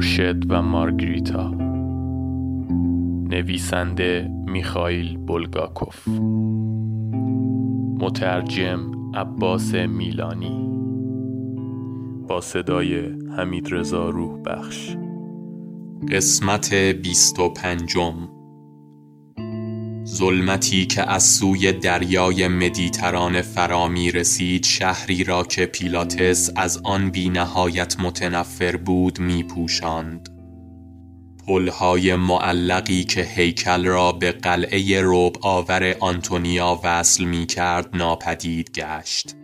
خورشید و مارگریتا. نویسنده میخائیل بولگاکوف. مترجم عباس میلانی. با صدای حمید رضا روح بخش قسمت بیست و پنجم. ظلمتی که از سوی دریای مدیتران فرا می رسید شهری را که پیلاتس از آن بی نهایت متنفر بود می پوشاند. پلهای معلقی که هیکل را به قلعه روب آور آنتونیا وصل می کرد ناپدید گشت.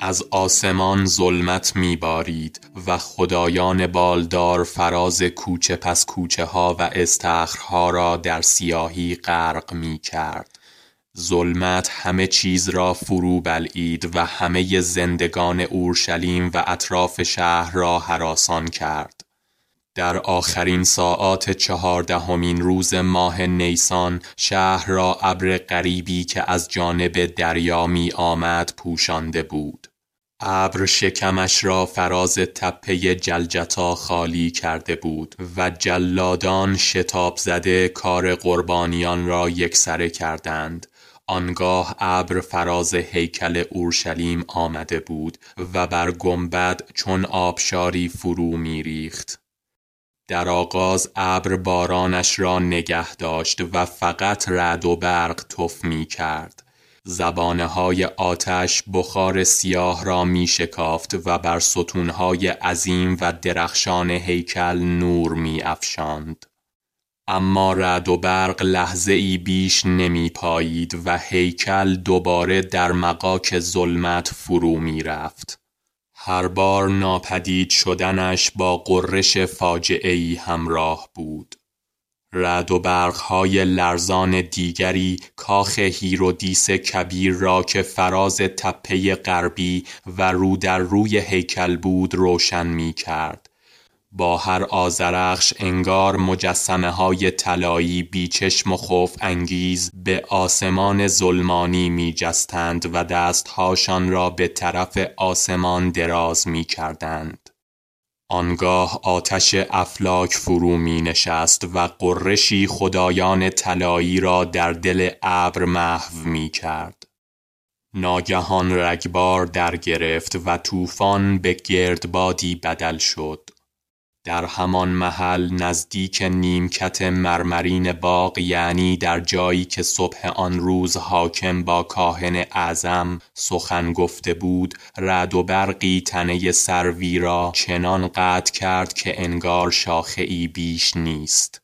از آسمان ظلمت میبارید و خدایان بالدار فراز کوچه پس کوچه ها و استخرها را در سیاهی غرق می کرد. ظلمت همه چیز را فرو بلعید و همه زندگان اورشلیم و اطراف شهر را حراسان کرد. در آخرین ساعات چهاردهمین روز ماه نیسان شهر را ابر غریبی که از جانب دریا می آمد پوشانده بود. ابر شکمش را فراز تپه جلجتا خالی کرده بود و جلادان شتاب زده کار قربانیان را یکسره کردند. آنگاه ابر فراز هیکل اورشلیم آمده بود و بر گنبد چون آبشاری فرو میریخت. در آغاز ابر بارانش را نگه داشت و فقط رد و برق تف می کرد زبانه های آتش بخار سیاه را می شکافت و بر ستونهای عظیم و درخشان هیکل نور می افشاند. اما رد و برق لحظه ای بیش نمی پایید و هیکل دوباره در مقاک ظلمت فرو می رفت. هر بار ناپدید شدنش با قررش فاجعه ای همراه بود. رد و برقهای لرزان دیگری کاخ هیرودیس کبیر را که فراز تپه غربی و رو در روی هیکل بود روشن می کرد. با هر آزرخش انگار مجسمه های طلایی بیچشم و خوف انگیز به آسمان ظلمانی می جستند و دستهاشان را به طرف آسمان دراز می کردند. آنگاه آتش افلاک فرو می نشست و قرشی خدایان طلایی را در دل ابر محو می کرد. ناگهان رگبار در گرفت و طوفان به گردبادی بدل شد. در همان محل نزدیک نیمکت مرمرین باغ یعنی در جایی که صبح آن روز حاکم با کاهن اعظم سخن گفته بود رد و برقی تنه سروی را چنان قطع کرد که انگار شاخه ای بیش نیست.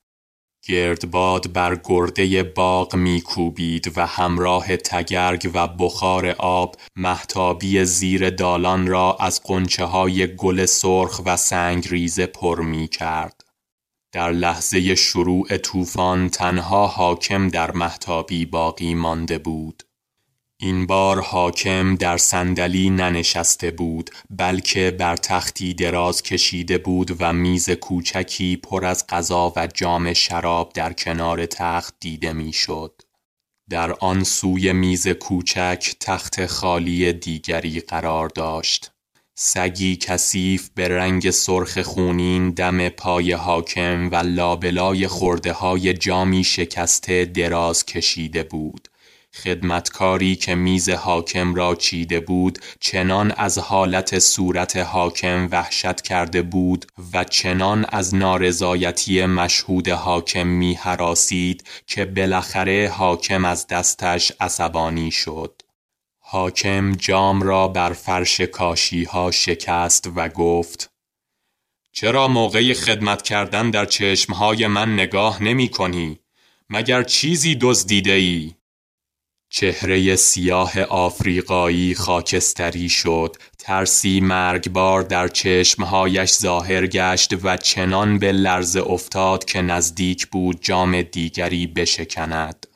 گردباد بر گرده باغ میکوبید و همراه تگرگ و بخار آب محتابی زیر دالان را از قنچه های گل سرخ و سنگریزه پر می کرد. در لحظه شروع طوفان تنها حاکم در محتابی باقی مانده بود. این بار حاکم در صندلی ننشسته بود بلکه بر تختی دراز کشیده بود و میز کوچکی پر از غذا و جام شراب در کنار تخت دیده می‌شد. در آن سوی میز کوچک تخت خالی دیگری قرار داشت. سگی کثیف به رنگ سرخ خونین دم پای حاکم و لابلای خورده های جامی شکسته دراز کشیده بود. خدمتکاری که میز حاکم را چیده بود چنان از حالت صورت حاکم وحشت کرده بود و چنان از نارضایتی مشهود حاکم می حراسید که بالاخره حاکم از دستش عصبانی شد حاکم جام را بر فرش کاشی ها شکست و گفت چرا موقع خدمت کردن در چشمهای من نگاه نمی کنی؟ مگر چیزی دزدیده ای؟ چهره سیاه آفریقایی خاکستری شد. ترسی مرگبار در چشمهایش ظاهر گشت و چنان به لرز افتاد که نزدیک بود جام دیگری بشکند.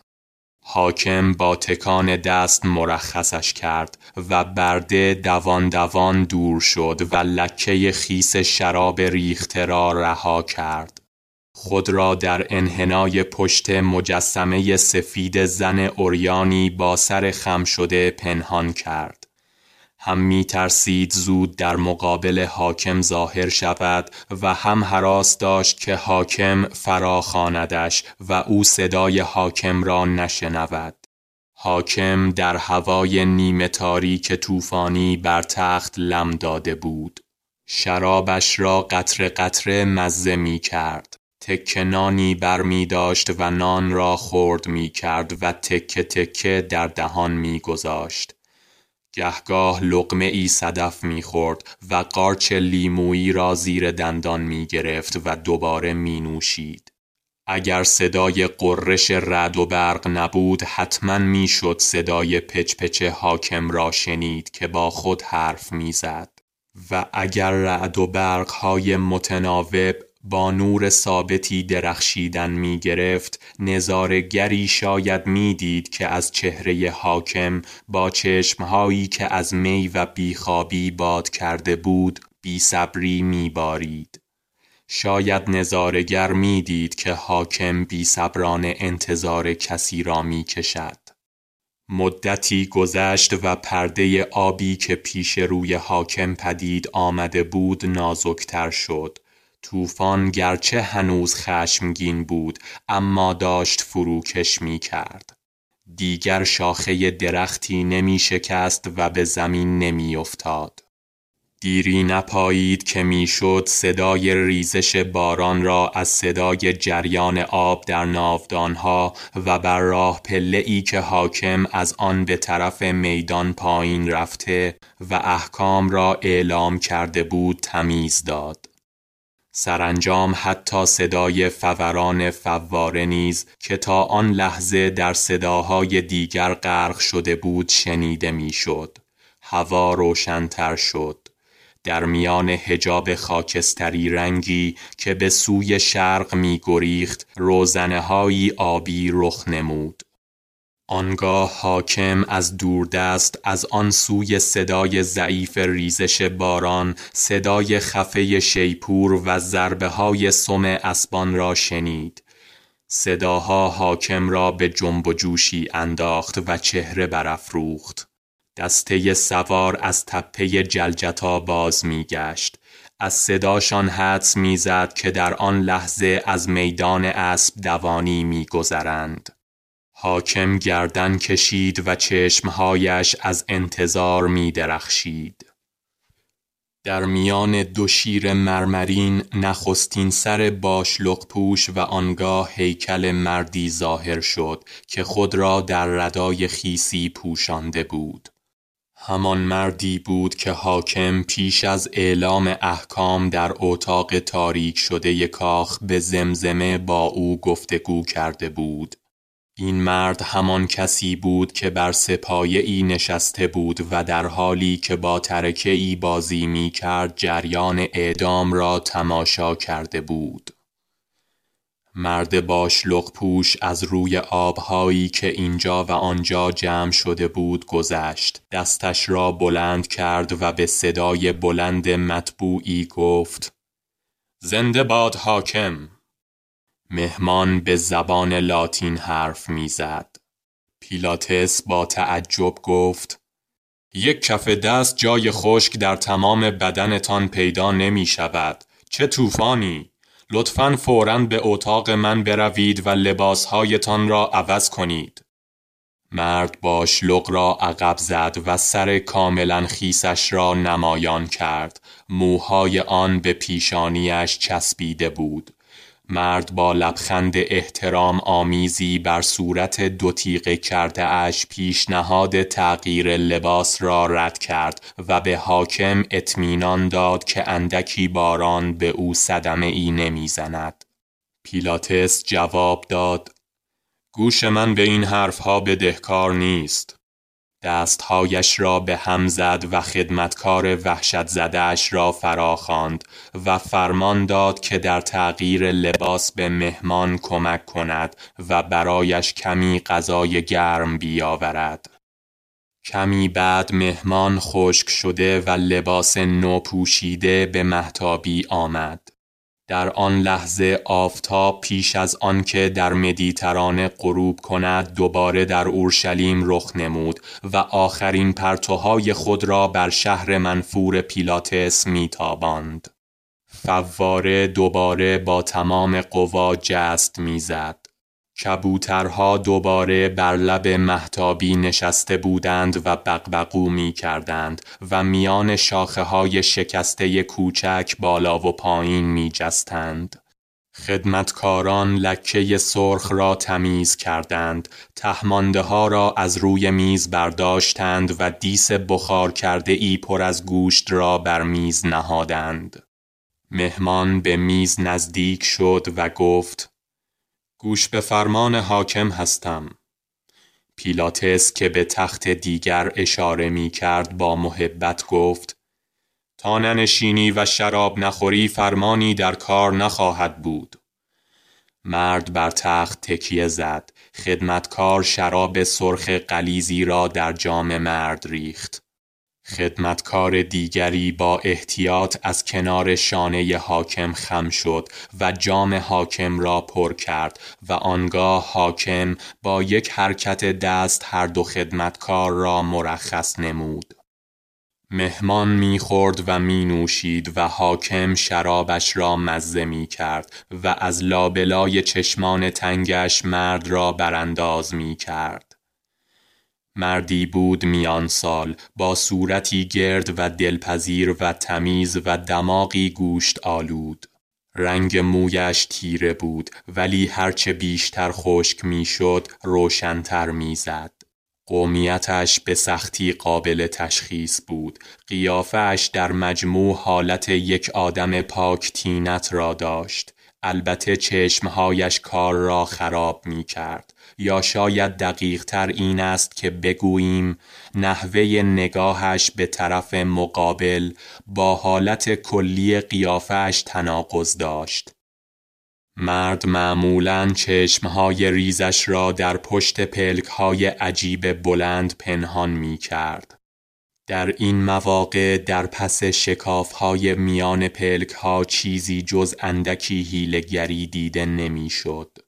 حاکم با تکان دست مرخصش کرد و برده دوان دوان دور شد و لکه خیس شراب ریخته را رها کرد. خود را در انحنای پشت مجسمه سفید زن اوریانی با سر خم شده پنهان کرد هم می ترسید زود در مقابل حاکم ظاهر شود و هم حراس داشت که حاکم فراخاندش و او صدای حاکم را نشنود. حاکم در هوای نیمه تاریک طوفانی بر تخت لم داده بود. شرابش را قطره قطره مزه می کرد. تکه نانی بر می داشت و نان را خورد می کرد و تکه تکه در دهان می گذاشت. گهگاه لقمه ای صدف می خورد و قارچ لیمویی را زیر دندان می گرفت و دوباره می نوشید. اگر صدای قررش رد و برق نبود حتما می‌شد صدای پچ حاکم را شنید که با خود حرف می‌زد و اگر رعد و برق های متناوب با نور ثابتی درخشیدن می گرفت نظارگری شاید می‌دید که از چهره حاکم با چشمهایی که از می و بیخوابی باد کرده بود بیصبری میبارید. شاید نظارگر می‌دید که حاکم بیصبرانه انتظار کسی را می کشد. مدتی گذشت و پرده آبی که پیش روی حاکم پدید آمده بود نازکتر شد. طوفان گرچه هنوز خشمگین بود اما داشت فروکش می کرد. دیگر شاخه درختی نمی شکست و به زمین نمی افتاد. دیری نپایید که می‌شد صدای ریزش باران را از صدای جریان آب در ناودانها و بر راه پله ای که حاکم از آن به طرف میدان پایین رفته و احکام را اعلام کرده بود تمیز داد. سرانجام حتی صدای فوران فواره نیز که تا آن لحظه در صداهای دیگر غرق شده بود شنیده می‌شد. هوا روشنتر شد. در میان حجاب خاکستری رنگی که به سوی شرق می گریخت روزنه آبی رخ نمود. آنگاه حاکم از دوردست از آن سوی صدای ضعیف ریزش باران صدای خفه شیپور و ضربه های سم اسبان را شنید. صداها حاکم را به جنب و جوشی انداخت و چهره برافروخت. دسته سوار از تپه جلجتا باز میگشت. از صداشان حدس می‌زد که در آن لحظه از میدان اسب دوانی میگذرند. حاکم گردن کشید و چشمهایش از انتظار می درخشید. در میان دو شیر مرمرین نخستین سر باشلق پوش و آنگاه هیکل مردی ظاهر شد که خود را در ردای خیسی پوشانده بود. همان مردی بود که حاکم پیش از اعلام احکام در اتاق تاریک شده کاخ به زمزمه با او گفتگو کرده بود. این مرد همان کسی بود که بر سپایه ای نشسته بود و در حالی که با ترکه ای بازی می کرد جریان اعدام را تماشا کرده بود. مرد باش پوش از روی آبهایی که اینجا و آنجا جمع شده بود گذشت دستش را بلند کرد و به صدای بلند مطبوعی گفت زنده باد حاکم مهمان به زبان لاتین حرف می‌زد. پیلاتس با تعجب گفت یک کف دست جای خشک در تمام بدنتان پیدا نمی شود. چه طوفانی؟ لطفا فورا به اتاق من بروید و لباسهایتان را عوض کنید. مرد باشلق را عقب زد و سر کاملا خیسش را نمایان کرد. موهای آن به پیشانیش چسبیده بود. مرد با لبخند احترام آمیزی بر صورت دو تیغه کرده اش پیشنهاد تغییر لباس را رد کرد و به حاکم اطمینان داد که اندکی باران به او صدمه ای نمی‌زند. پیلاتس جواب داد گوش من به این حرفها بدهکار نیست. دستهایش را به هم زد و خدمتکار وحشت زدهش را فراخواند و فرمان داد که در تغییر لباس به مهمان کمک کند و برایش کمی غذای گرم بیاورد. کمی بعد مهمان خشک شده و لباس نو پوشیده به محتابی آمد. در آن لحظه آفتاب پیش از آنکه در مدیترانه غروب کند دوباره در اورشلیم رخ نمود و آخرین پرتوهای خود را بر شهر منفور پیلاتس میتاباند. فواره دوباره با تمام قوا جست می‌زد. کبوترها دوباره بر لب محتابی نشسته بودند و بقبقو می کردند و میان شاخه های شکسته کوچک بالا و پایین می جستند. خدمتکاران لکه سرخ را تمیز کردند تهمانده ها را از روی میز برداشتند و دیس بخار کرده ای پر از گوشت را بر میز نهادند مهمان به میز نزدیک شد و گفت گوش به فرمان حاکم هستم. پیلاتس که به تخت دیگر اشاره می کرد با محبت گفت تا ننشینی و شراب نخوری فرمانی در کار نخواهد بود. مرد بر تخت تکیه زد خدمتکار شراب سرخ قلیزی را در جام مرد ریخت. خدمتکار دیگری با احتیاط از کنار شانه حاکم خم شد و جام حاکم را پر کرد و آنگاه حاکم با یک حرکت دست هر دو خدمتکار را مرخص نمود. مهمان می‌خورد و می نوشید و حاکم شرابش را مزه می کرد و از لابلای چشمان تنگش مرد را برانداز می کرد. مردی بود میان سال با صورتی گرد و دلپذیر و تمیز و دماغی گوشت آلود. رنگ مویش تیره بود ولی هرچه بیشتر خشک می‌شد روشنتر می‌زد. قومیتش به سختی قابل تشخیص بود. قیافش در مجموع حالت یک آدم پاک تینت را داشت. البته چشمهایش کار را خراب می کرد یا شاید دقیق تر این است که بگوییم نحوه نگاهش به طرف مقابل با حالت کلی قیافش تناقض داشت. مرد معمولا چشمهای ریزش را در پشت پلکهای عجیب بلند پنهان می کرد. در این مواقع در پس شکافهای میان پلکها چیزی جز اندکی هیلگری دیده نمی‌شد.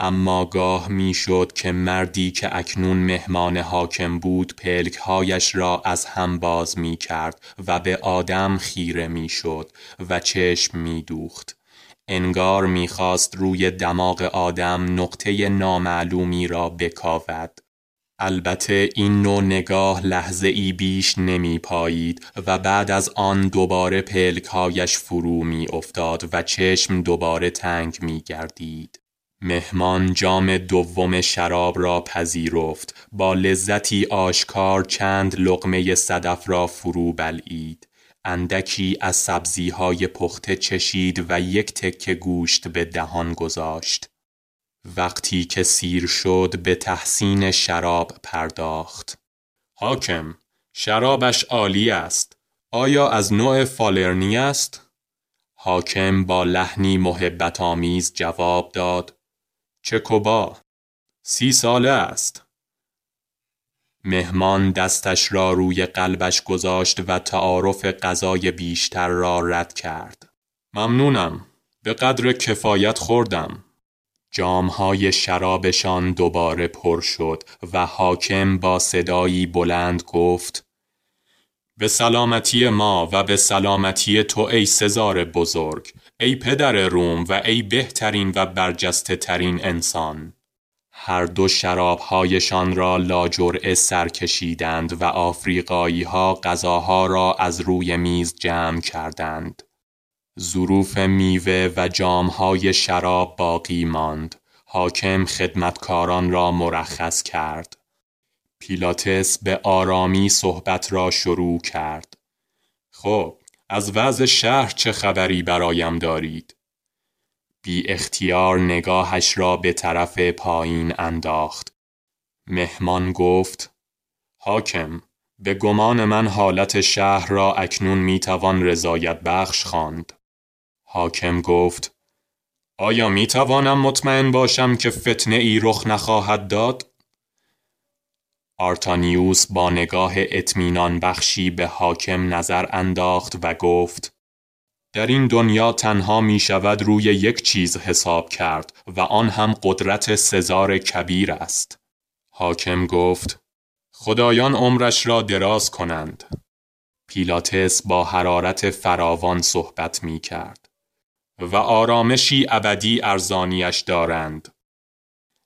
اما گاه می‌شد که مردی که اکنون مهمان حاکم بود پلکهایش را از هم باز می کرد و به آدم خیره می‌شد و چشم می دوخت. انگار می‌خواست روی دماغ آدم نقطه نامعلومی را بکاود. البته این نوع نگاه لحظه ای بیش نمی پایید و بعد از آن دوباره پلکهایش فرو می افتاد و چشم دوباره تنگ می گردید. مهمان جام دوم شراب را پذیرفت با لذتی آشکار چند لقمه صدف را فرو بلعید. اندکی از سبزیهای پخته چشید و یک تکه گوشت به دهان گذاشت. وقتی که سیر شد به تحسین شراب پرداخت. حاکم شرابش عالی است. آیا از نوع فالرنی است؟ حاکم با لحنی محبت آمیز جواب داد چکوبا سی ساله است. مهمان دستش را روی قلبش گذاشت و تعارف غذای بیشتر را رد کرد. ممنونم. به قدر کفایت خوردم. جامهای شرابشان دوباره پر شد و حاکم با صدایی بلند گفت به سلامتی ما و به سلامتی تو ای سزار بزرگ. ای پدر روم و ای بهترین و برجسته ترین انسان. هر دو شرابهایشان را لاجرعه سر کشیدند و آفریقایی ها غذاها را از روی میز جمع کردند. ظروف میوه و جامهای شراب باقی ماند. حاکم خدمتکاران را مرخص کرد. پیلاتس به آرامی صحبت را شروع کرد. خب از وضع شهر چه خبری برایم دارید بی اختیار نگاهش را به طرف پایین انداخت مهمان گفت حاکم به گمان من حالت شهر را اکنون می‌توان رضایت بخش خواند. حاکم گفت آیا می توانم مطمئن باشم که فتنه ای رخ نخواهد داد؟ آرتانیوس با نگاه اطمینان بخشی به حاکم نظر انداخت و گفت در این دنیا تنها می شود روی یک چیز حساب کرد و آن هم قدرت سزار کبیر است. حاکم گفت خدایان عمرش را دراز کنند. پیلاتس با حرارت فراوان صحبت می کرد و آرامشی ابدی ارزانیش دارند.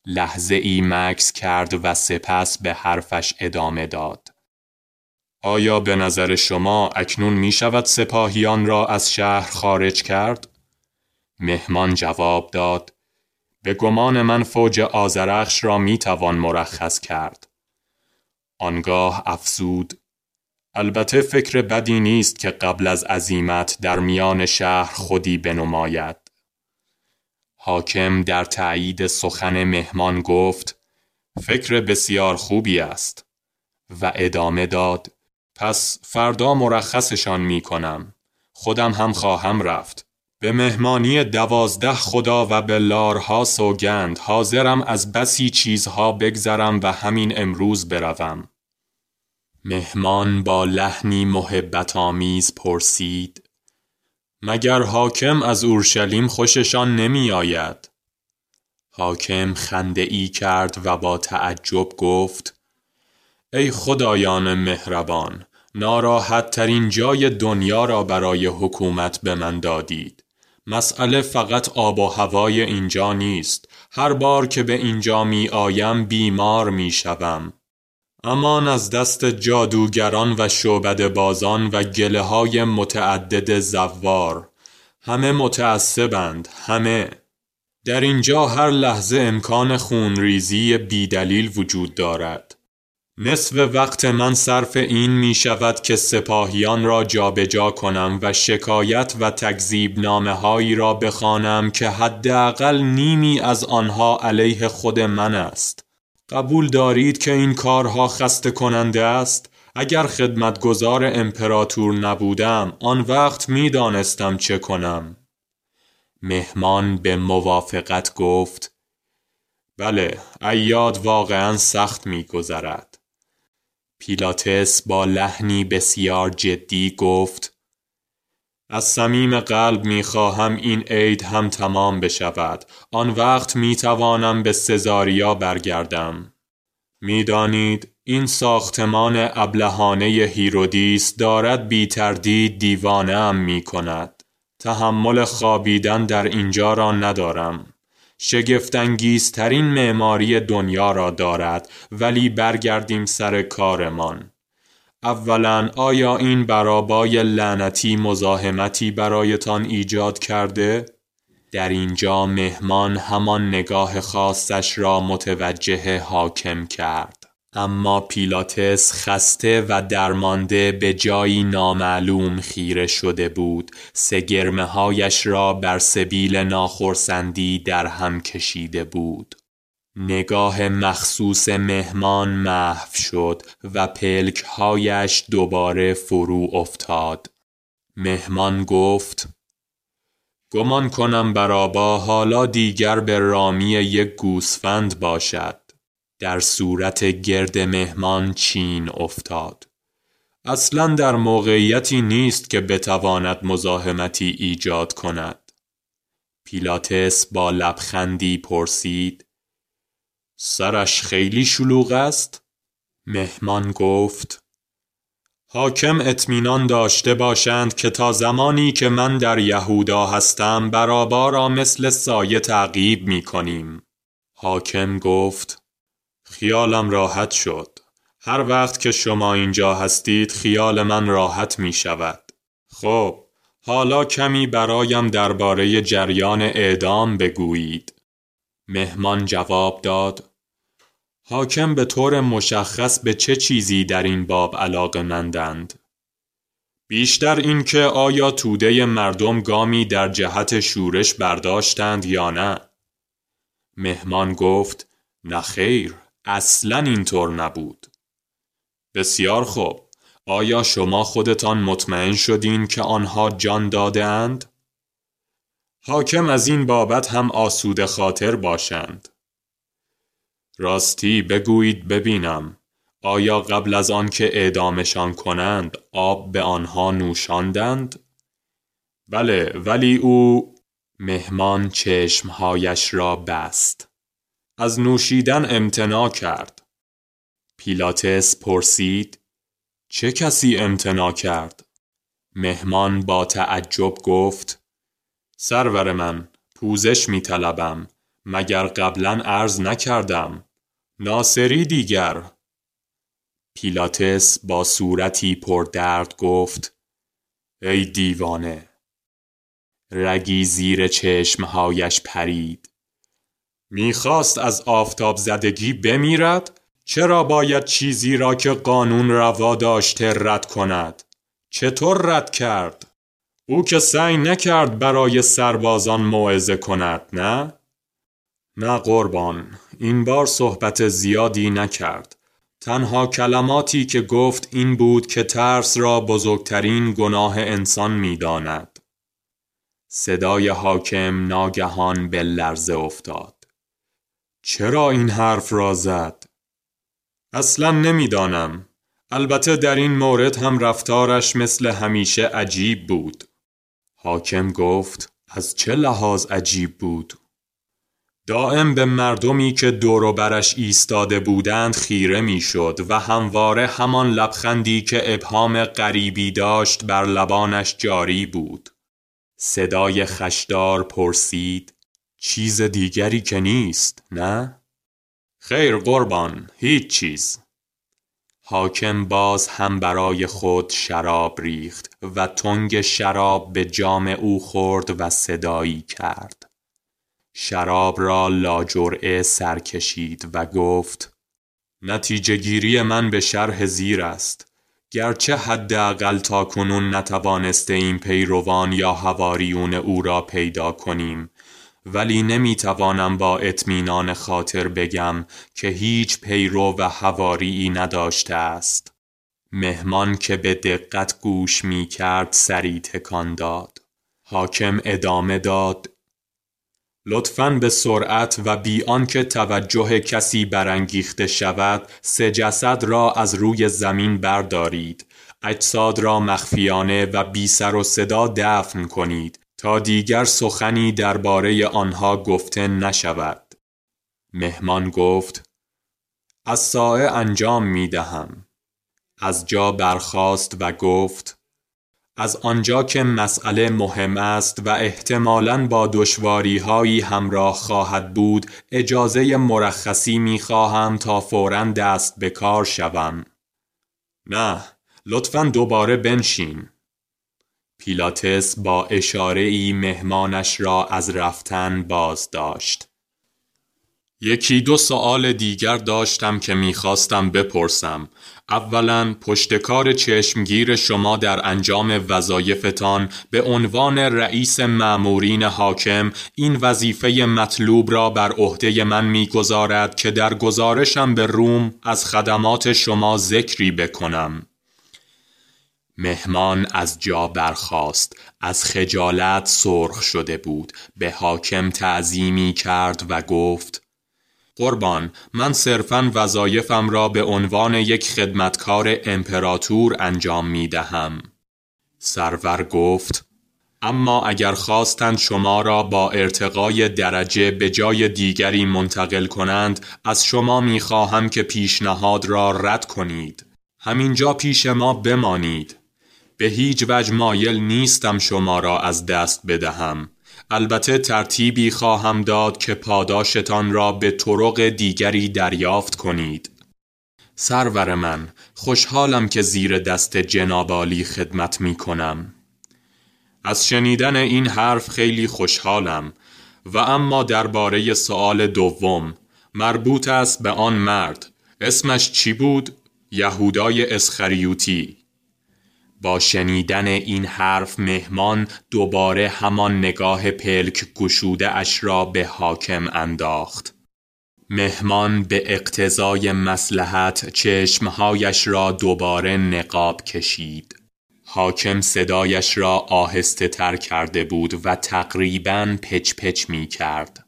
لحظه ای مکس کرد و سپس به حرفش ادامه داد. آیا به نظر شما اکنون می شود سپاهیان را از شهر خارج کرد؟ مهمان جواب داد به گمان من فوج آزرخش را می توان مرخص کرد. آنگاه افزود البته فکر بدی نیست که قبل از عزیمت در میان شهر خودی بنماید. حاکم در تایید سخن مهمان گفت فکر بسیار خوبی است و ادامه داد پس فردا مرخصشان می کنم. خودم هم خواهم رفت. به مهمانی دوازده خدا و به لارها سوگند حاضرم از بسی چیزها بگذرم و همین امروز بروم. مهمان با لحنی محبت آمیز پرسید مگر حاکم از اورشلیم خوششان نمی آید؟ حاکم خنده ای کرد و با تعجب گفت ای خدایان مهربان ناراحت ترین جای دنیا را برای حکومت به من دادید مسئله فقط آب و هوای اینجا نیست هر بار که به اینجا می آیم بیمار می شوم. امان از دست جادوگران و شعبد بازان و گله های متعدد زوار. همه متعصبند همه. در اینجا هر لحظه امکان خونریزی بیدلیل وجود دارد. نصف وقت من صرف این می شود که سپاهیان را جابجا جا کنم و شکایت و تکذیب نامه هایی را بخوانم که حداقل نیمی از آنها علیه خود من است. قبول دارید که این کارها خسته کننده است؟ اگر خدمتگزار امپراتور نبودم آن وقت می دانستم چه کنم. مهمان به موافقت گفت بله اعیاد واقعا سخت می گذرد. پیلاتس با لحنی بسیار جدی گفت از صمیم قلب می خواهم این عید هم تمام بشود. آن وقت می توانم به سزاریا برگردم. می‌دانید این ساختمان ابلهانه هیرودیس دارد بی تردید دیوانه ام می کند تحمل خوابیدن در اینجا را ندارم. شگفتانگیزترین معماری دنیا را دارد ولی برگردیم سر کارمان. اولا آیا این برابای لعنتی مزاحمتی برایتان ایجاد کرده؟ در اینجا مهمان همان نگاه خاصش را متوجه حاکم کرد. اما پیلاتس خسته و درمانده به جایی نامعلوم خیره شده بود سگرمه هایش را بر سبیل ناخرسندی در هم کشیده بود نگاه مخصوص مهمان محو شد و پلک هایش دوباره فرو افتاد. مهمان گفت گمان کنم برابا حالا دیگر به رامی یک گوسفند باشد. در صورت گرد مهمان چین افتاد. اصلا در موقعیتی نیست که بتواند مزاحمتی ایجاد کند. پیلاتس با لبخندی پرسید سرش خیلی شلوغ است مهمان گفت حاکم اطمینان داشته باشند که تا زمانی که من در یهودا هستم برابا را مثل سایه تعقیب می کنیم. حاکم گفت خیالم راحت شد. هر وقت که شما اینجا هستید خیال من راحت می شود. خب حالا کمی برایم درباره جریان اعدام بگویید. مهمان جواب داد حاکم به طور مشخص به چه چیزی در این باب علاقه مندند؟ بیشتر اینکه آیا توده مردم گامی در جهت شورش برداشتند یا نه؟ مهمان گفت نه خیر اصلا اینطور نبود. بسیار خوب. آیا شما خودتان مطمئن شدین که آنها جان داده اند؟ حاکم از این بابت هم آسود خاطر باشند. راستی بگویید ببینم آیا قبل از آن که اعدامشان کنند آب به آنها نوشاندند؟ بله ولی او مهمان چشمهایش را بست از نوشیدن امتناع کرد پیلاتس پرسید چه کسی امتناع کرد؟ مهمان با تعجب گفت سرور من پوزش می طلبم مگر قبلا عرض نکردم ناصری دیگر. پیلاتس با صورتی پر درد گفت ای دیوانه رگی زیر چشمهایش پرید. می‌خواست از آفتاب زدگی بمیرد چرا باید چیزی را که قانون روا داشته رد کند؟ چطور رد کرد؟ او که سعی نکرد برای سربازان موعظه کند نه؟ نه قربان این بار صحبت زیادی نکرد تنها کلماتی که گفت این بود که ترس را بزرگترین گناه انسان می‌داند. صدای حاکم ناگهان به لرزه افتاد. چرا این حرف را زد؟ اصلا نمی‌دانم. البته در این مورد هم رفتارش مثل همیشه عجیب بود. حاکم گفت از چه لحاظ عجیب بود؟ دائم به مردمی که دور برش ایستاده بودند خیره می‌شد و همواره همان لبخندی که ابهام غریبی داشت بر لبانش جاری بود. صدای خشدار پرسید چیز دیگری که نیست نه؟ خیر قربان هیچ چیز حاکم باز هم برای خود شراب ریخت و تنگ شراب به جام او خورد و صدایی کرد شراب را لاجرعه سر کشید و گفت نتیجه گیری من به شرح زیر است. گرچه حداقل تا کنون نتوانسته این پیروان یا هواریون او را پیدا کنیم ولی نمی‌توانم با اطمینان خاطر بگم که هیچ پیرو و هواری نداشته است. مهمان که به دقت گوش می کرد سری تکان داد. حاکم ادامه داد لطفاً به سرعت و بی آنکه توجه کسی برانگیخته شود سه جسد را از روی زمین بردارید. اجساد را مخفیانه و بی سر و صدا دفن کنید تا دیگر سخنی درباره آنها گفته نشود. مهمان گفت از سایه انجام می دهم از جا برخاست و گفت از آنجا که مسئله مهم است و احتمالاً با دشواری هایی همراه خواهد بود اجازه مرخصی می خواهم تا فوراً دست به کار شوم. نه لطفاً دوباره بنشین پیلاتس با اشاره ای مهمانش را از رفتن باز داشت. یکی دو سوال دیگر داشتم که می‌خواستم بپرسم اولا پشتکار چشمگیر شما در انجام وظایفتان به عنوان رئیس معمورین حاکم این وظیفه مطلوب را بر عهده من می‌گذارد که در گزارشم به روم از خدمات شما ذکری بکنم. مهمان از جا برخاست از خجالت سرخ شده بود به حاکم تعظیمی کرد و گفت قربان من صرفا وظایفم را به عنوان یک خدمتکار امپراتور انجام می دهم. سرور گفت اما اگر خواستند شما را با ارتقای درجه به جای دیگری منتقل کنند از شما می خواهم که پیشنهاد را رد کنید. همینجا پیش ما بمانید. به هیچ وجه مایل نیستم شما را از دست بدهم. البته ترتیبی خواهم داد که پاداشتان را به طرق دیگری دریافت کنید. سرور من خوشحالم که زیر دست جنابالی خدمت می کنم. از شنیدن این حرف خیلی خوشحالم و اما درباره سوال دوم مربوط است به آن مرد اسمش چی بود؟ یهودای اسخریوتی با شنیدن این حرف مهمان دوباره همان نگاه پلک گشوده اش را به حاکم انداخت. مهمان به اقتضای مسلحت چشمهایش را دوباره نقاب کشید. حاکم صدایش را آهسته تر کرده بود و تقریبا پچ پچ می کرد.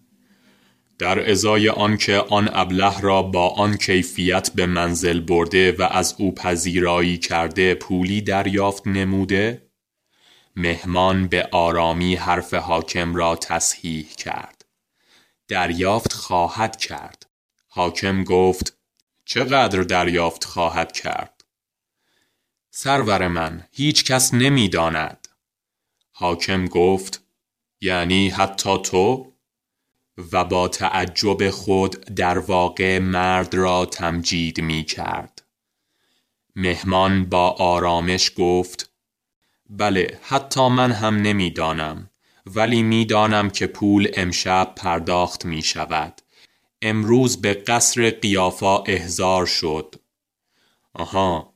در ازای آنکه آن ابله را با آن کیفیت به منزل برده و از او پذیرایی کرده پولی دریافت نموده؟ مهمان به آرامی حرف حاکم را تصحیح کرد. دریافت خواهد کرد. حاکم گفت چقدر دریافت خواهد کرد؟ سرور من هیچ کس نمی داند حاکم گفت یعنی حتی تو؟ و با تعجب خود در واقع مرد را تمجید می کرد مهمان با آرامش گفت بله حتی من هم نمی‌دانم ولی می‌دانم که پول امشب پرداخت می شود امروز به قصر قیافا احضار شد. آها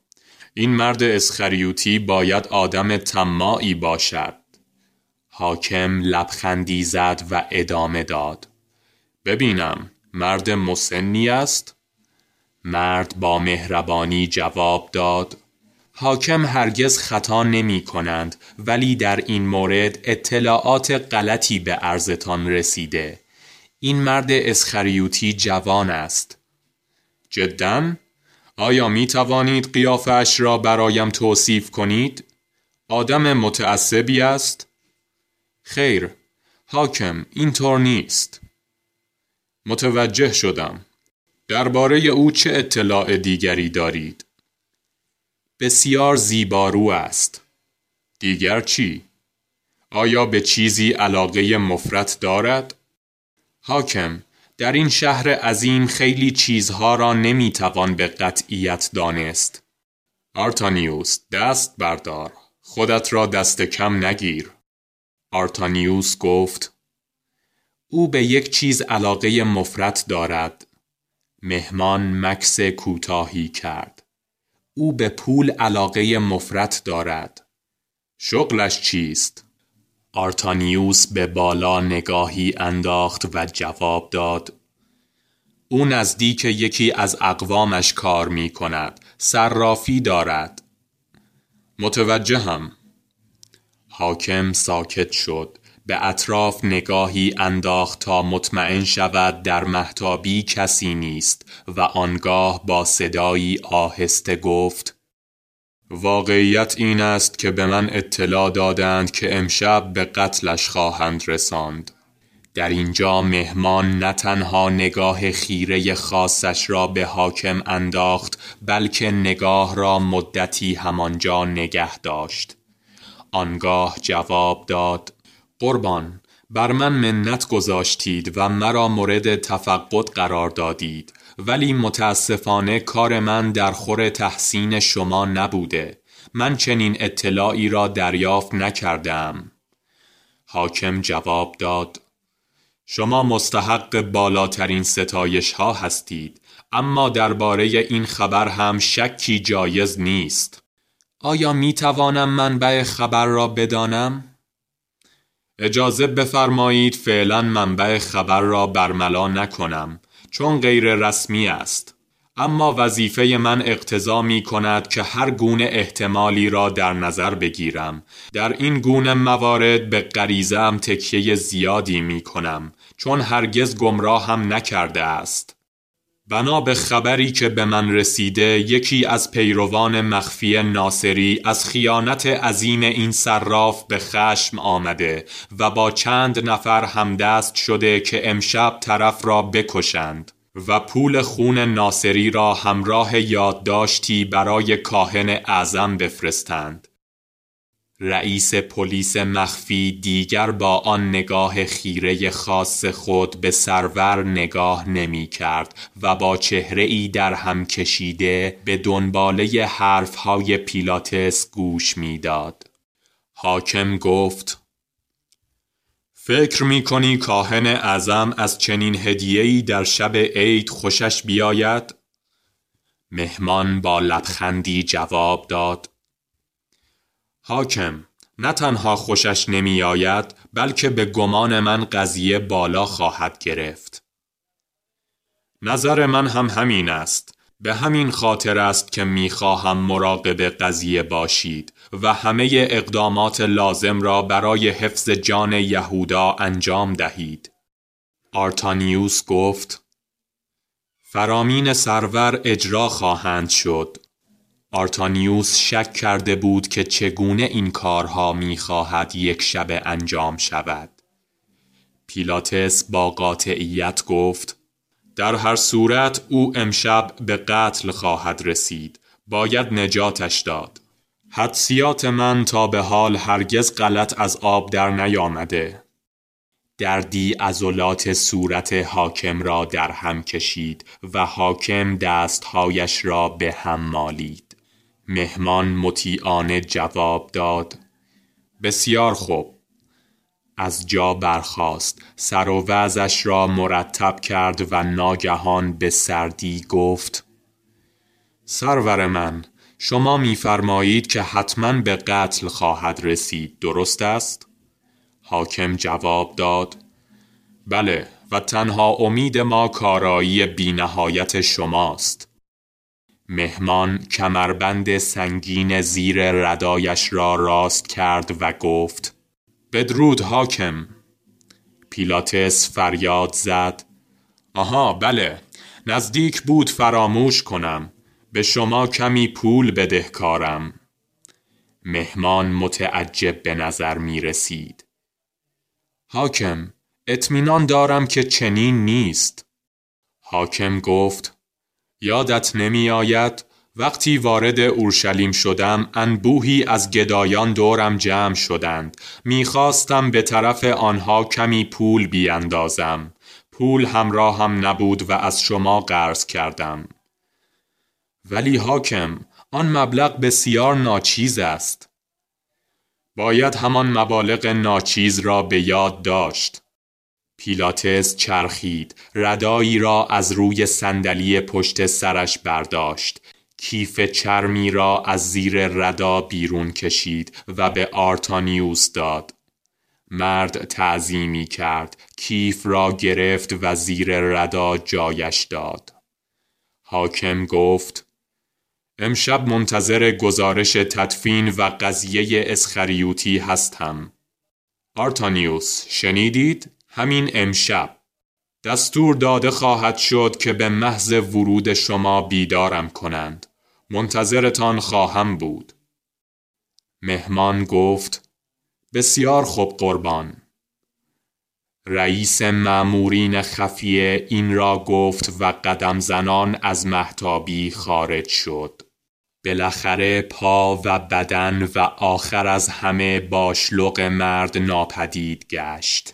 این مرد اسخریوتی باید آدم تماعی باشد. حاکم لبخندی زد و ادامه داد ببینم مرد مسنی است مرد با مهربانی جواب داد حاکم هرگز خطا نمی کنند ولی در این مورد اطلاعات غلطی به ارزتان رسیده این مرد اسخریوتی جوان است جدا؟ آیا می توانید قیافش را برایم توصیف کنید؟ آدم متعصبی است؟ خیر حاکم اینطور نیست متوجه شدم درباره او چه اطلاع دیگری دارید؟ بسیار زیبارو است. دیگر چی؟ آیا به چیزی علاقه مفرت دارد؟ حاکم در این شهر عظیم خیلی چیزها را نمی‌توان به قطعیت دانست. آرتانیوس دست بردار. خودت را دست کم نگیر. آرتانیوس گفت او به یک چیز علاقه مفرط دارد مهمان مکث کوتاهی کرد. او به پول علاقه مفرط دارد. شغلش چیست؟ آرتانیوس به بالا نگاهی انداخت و جواب داد او نزدیک یکی از اقوامش کار می کند. صرافی دارد. متوجهم. حاکم ساکت شد. به اطراف نگاهی انداخت تا مطمئن شود در محتابی کسی نیست و آنگاه با صدایی آهسته گفت واقعیت این است که به من اطلاع دادند که امشب به قتلش خواهند رساند در اینجا مهمان نه تنها نگاه خیره خاصش را به حاکم انداخت بلکه نگاه را مدتی همانجا نگه داشت آنگاه جواب داد قربان بر من منت گذاشتید و مرا مورد تفقد قرار دادید ولی متاسفانه کار من در خور تحسین شما نبوده. من چنین اطلاعی را دریافت نکردم. حاکم جواب داد شما مستحق بالاترین ستایش ها هستید اما درباره این خبر هم شکی جایز نیست. آیا می توانم منبع خبر را بدانم؟ اجازه بفرمایید فعلا منبع خبر را برملا نکنم چون غیر رسمی است. اما وظیفه من اقتضا می کند که هر گونه احتمالی را در نظر بگیرم. در این گونه موارد به غریزه تکیه زیادی می کنم چون هرگز گمراه هم نکرده است. بنا به خبری که به من رسیده یکی از پیروان مخفی ناصری از خیانت عظیم این صراف به خشم آمده و با چند نفر همدست شده که امشب طرف را بکشند و پول خون ناصری را همراه یادداشتی برای کاهن اعظم بفرستند. رئیس پلیس مخفی دیگر با آن نگاه خیره خاص خود به سرور نگاه نمی کرد و با چهره ای در هم کشیده به دنباله حرف های پیلاتس گوش می‌داد. حاکم گفت فکر می کنی کاهن اعظم از چنین هدیه‌ای در شب عید خوشش بیاید؟ مهمان با لبخندی جواب داد حاکم نه تنها خوشش نمی آید بلکه به گمان من قضیه بالا خواهد گرفت. نظر من هم همین است. به همین خاطر است که می خواهم مراقب قضیه باشید و همه اقدامات لازم را برای حفظ جان یهودا انجام دهید. آرتانیوس گفت فرامین سرور اجرا خواهند شد آرتانیوس شک کرده بود که چگونه این کارها می‌خواهد یک شب انجام شود. پیلاتس با قاطعیت گفت در هر صورت او امشب به قتل خواهد رسید. باید نجاتش داد. حدسیات من تا به حال هرگز غلط از آب در نیامده. دردی عضلات صورت حاکم را در هم کشید و حاکم دستهایش را به هم مالید. مهمان مطیعانه جواب داد. بسیار خوب. از جا برخاست. سر و وزش را مرتب کرد و ناگهان به سردی گفت سرور من شما میفرمایید که حتما به قتل خواهد رسید. درست است؟ حاکم جواب داد بله و تنها امید ما کارایی بینهایت شماست. مهمان کمربند سنگین زیر ردایش را راست کرد و گفت بدرود حاکم. پیلاتس فریاد زد آها بله نزدیک بود فراموش کنم به شما کمی پول بدهکارم مهمان متعجب به نظر می رسید. حاکم اطمینان دارم که چنین نیست. حاکم گفت یادت نمی آید وقتی وارد اورشلیم شدم انبوهی از گدایان دورم جمع شدند. می‌خواستم به طرف آنها کمی پول بیاندازم. پول همراه هم نبود و از شما قرض کردم. ولی حاکم آن مبلغ بسیار ناچیز است. باید همان مبالغ ناچیز را به یاد داشت. پیلاتس چرخید ردایی را از روی صندلی پشت سرش برداشت. کیف چرمی را از زیر ردا بیرون کشید و به آرتانیوس داد. مرد تعظیمی کرد کیف را گرفت و زیر ردا جایش داد. حاکم گفت امشب منتظر گزارش تدفین و قضیه اسخریوتی هستم. آرتانیوس شنیدید؟ همین امشب. دستور داده خواهد شد که به محض ورود شما بیدارم کنند. منتظرتان خواهم بود. مهمان گفت بسیار خوب قربان. رئیس معمورین خفیه این را گفت و قدم زنان از محتابی خارج شد. بالاخره پا و بدن و آخر از همه باشلق مرد ناپدید گشت.